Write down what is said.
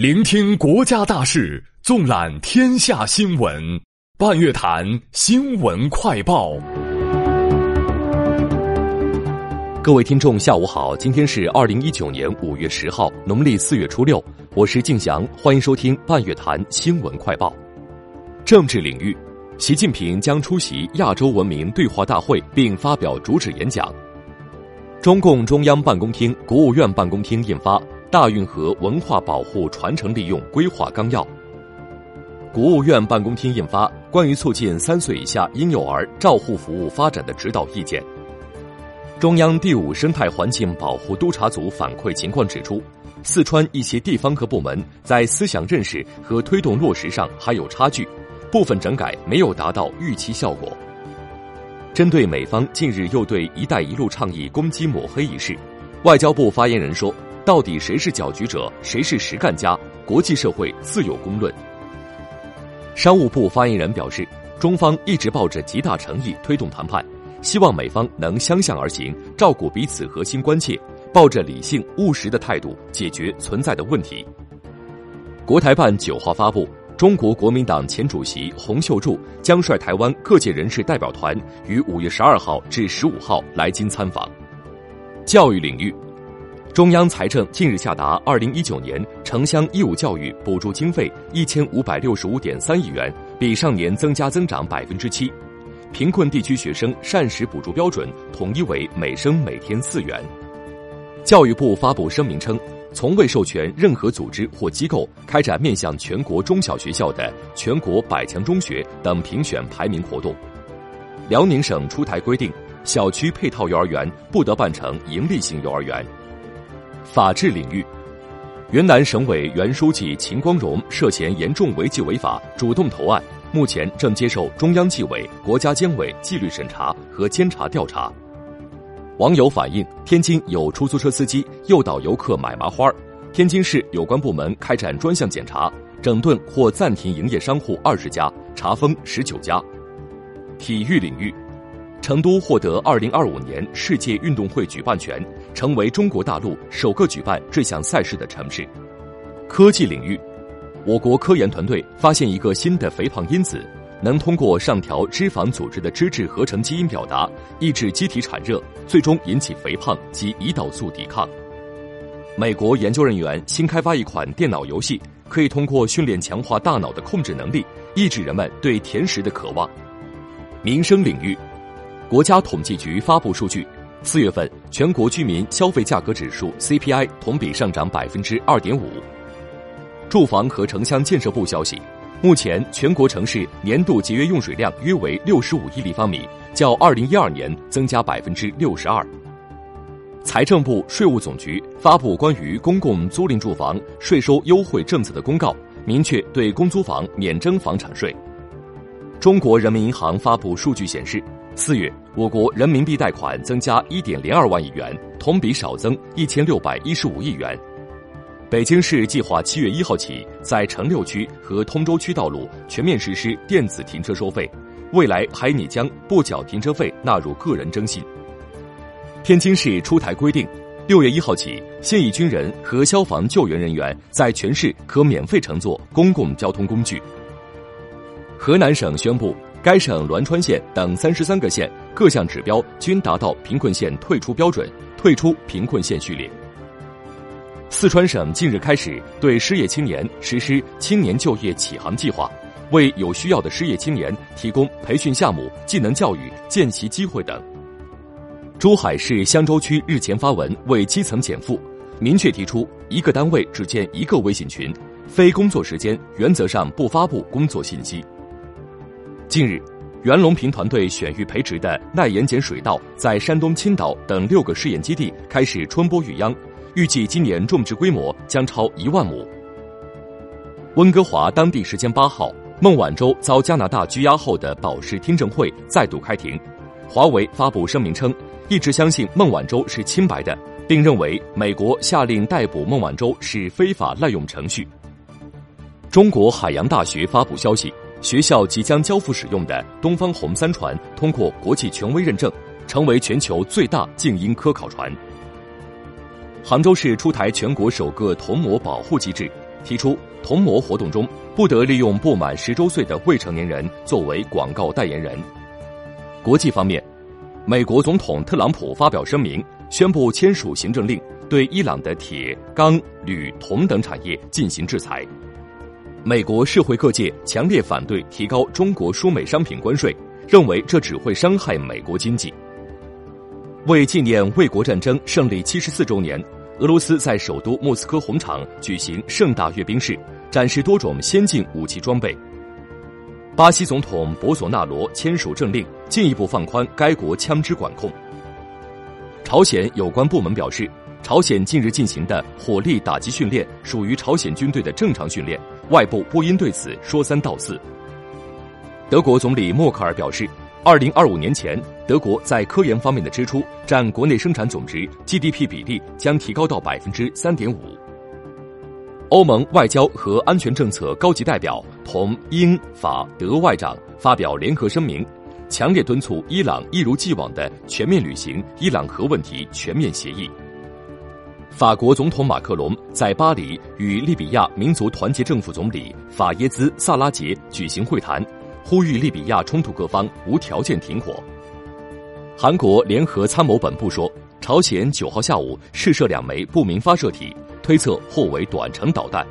聆听国家大事，纵览天下新闻。半月谈新闻快报。各位听众，下午好，今天是二零一九年五月十号，农历四月初六，我是敬翔，欢迎收听半月谈新闻快报。政治领域，习近平将出席亚洲文明对话大会并发表主旨演讲。中共中央办公厅、国务院办公厅印发。大运河文化保护传承利用规划纲要，国务院办公厅印发《关于促进三岁以下婴幼儿照护服务发展的指导意见》。中央第五生态环境保护督察组反馈情况指出，四川一些地方和部门在思想认识和推动落实上还有差距，部分整改没有达到预期效果。针对美方近日又对“一带一路”倡议攻击抹黑一事，外交部发言人说。到底谁是搅局者，谁是实干家？国际社会自有公论。商务部发言人表示，中方一直抱着极大诚意推动谈判，希望美方能相向而行，照顾彼此核心关切，抱着理性务实的态度解决存在的问题。国台办九号发布，中国国民党前主席洪秀柱将率台湾各界人士代表团于五月十二号至十五号来京参访。教育领域。中央财政近日下达二零一九年城乡义务教育补助经费一千五百六十五点三亿元，比上年增加增长百分之七。贫困地区学生膳食补助标准统一为每生每天四元。教育部发布声明称，从未授权任何组织或机构开展面向全国中小学校的全国百强中学等评选排名活动。辽宁省出台规定，小区配套幼儿园不得办成盈利性幼儿园。法治领域，云南省委原书记秦光荣涉嫌严重违纪违法，主动投案，目前正接受中央纪委国家监委纪律审查和监察调查。网友反映，天津有出租车司机诱导游客买麻花，天津市有关部门开展专项检查，整顿或暂停营业商户二十家，查封十九家。体育领域。成都获得二零二五年世界运动会举办权，成为中国大陆首个举办这项赛事的城市。科技领域，我国科研团队发现一个新的肥胖因子，能通过上调脂肪组织的脂质合成基因表达，抑制机体产热，最终引起肥胖及胰岛素抵抗。美国研究人员新开发一款电脑游戏，可以通过训练强化大脑的控制能力，抑制人们对甜食的渴望。民生领域。国家统计局发布数据，四月份全国居民消费价格指数 CPI 同比上涨百分之二点五。住房和城乡建设部消息，目前全国城市年度节约用水量约为六十五亿立方米，较二零一二年增加百分之六十二。财政部、税务总局发布关于公共租赁住房税收优惠政策的公告，明确对公租房免征房产税。中国人民银行发布数据显示。四月，我国人民币贷款增加一点零二万亿元，同比少增一千六百一十五亿元。北京市计划七月一号起，在城六区和通州区道路全面实施电子停车收费，未来还拟将不缴停车费纳入个人征信。天津市出台规定，六月一号起，现役军人和消防救援人员在全市可免费乘坐公共交通工具。河南省宣布。该省栾川县等三十三个县各项指标均达到贫困县退出标准，退出贫困县序列。四川省近日开始对失业青年实施青年就业启航计划，为有需要的失业青年提供培训项目、技能教育、见习机会等。珠海市香洲区日前发文为基层减负，明确提出一个单位只建一个微信群，非工作时间原则上不发布工作信息。近日，袁隆平团队选育培植的耐盐碱水稻在山东青岛等六个试验基地开始春播育秧，预计今年种植规模将超一万亩。温哥华当地时间八号，孟晚舟遭加拿大拘押后的保释听证会再度开庭，华为发布声明称，一直相信孟晚舟是清白的，并认为美国下令逮捕孟晚舟是非法滥用程序。中国海洋大学发布消息。学校即将交付使用的东方红三船通过国际权威认证，成为全球最大静音科考船。杭州市出台全国首个铜模保护机制，提出童模活动中不得利用不满十周岁的未成年人作为广告代言人。国际方面，美国总统特朗普发表声明，宣布签署行政令，对伊朗的铁、钢、铝、铜等产业进行制裁。美国社会各界强烈反对提高中国输美商品关税，认为这只会伤害美国经济。为纪念卫国战争胜利七十四周年，俄罗斯在首都莫斯科红场举行盛大阅兵式，展示多种先进武器装备。巴西总统博索纳罗签署政令，进一步放宽该国枪支管控。朝鲜有关部门表示，朝鲜近日进行的火力打击训练属于朝鲜军队的正常训练，外部不应对此说三道四。德国总理默克尔表示，二零二五年前，德国在科研方面的支出占国内生产总值 GDP 比例将提高到百分之三点五。欧盟外交和安全政策高级代表同英法德外长发表联合声明，强烈敦促伊朗一如既往的全面履行伊朗核问题全面协议。法国总统马克龙在巴黎与利比亚民族团结政府总理法耶兹·萨拉杰举行会谈，呼吁利比亚冲突各方无条件停火。韩国联合参谋本部说，朝鲜九号下午试射两枚不明发射体。推测或为短程导弹。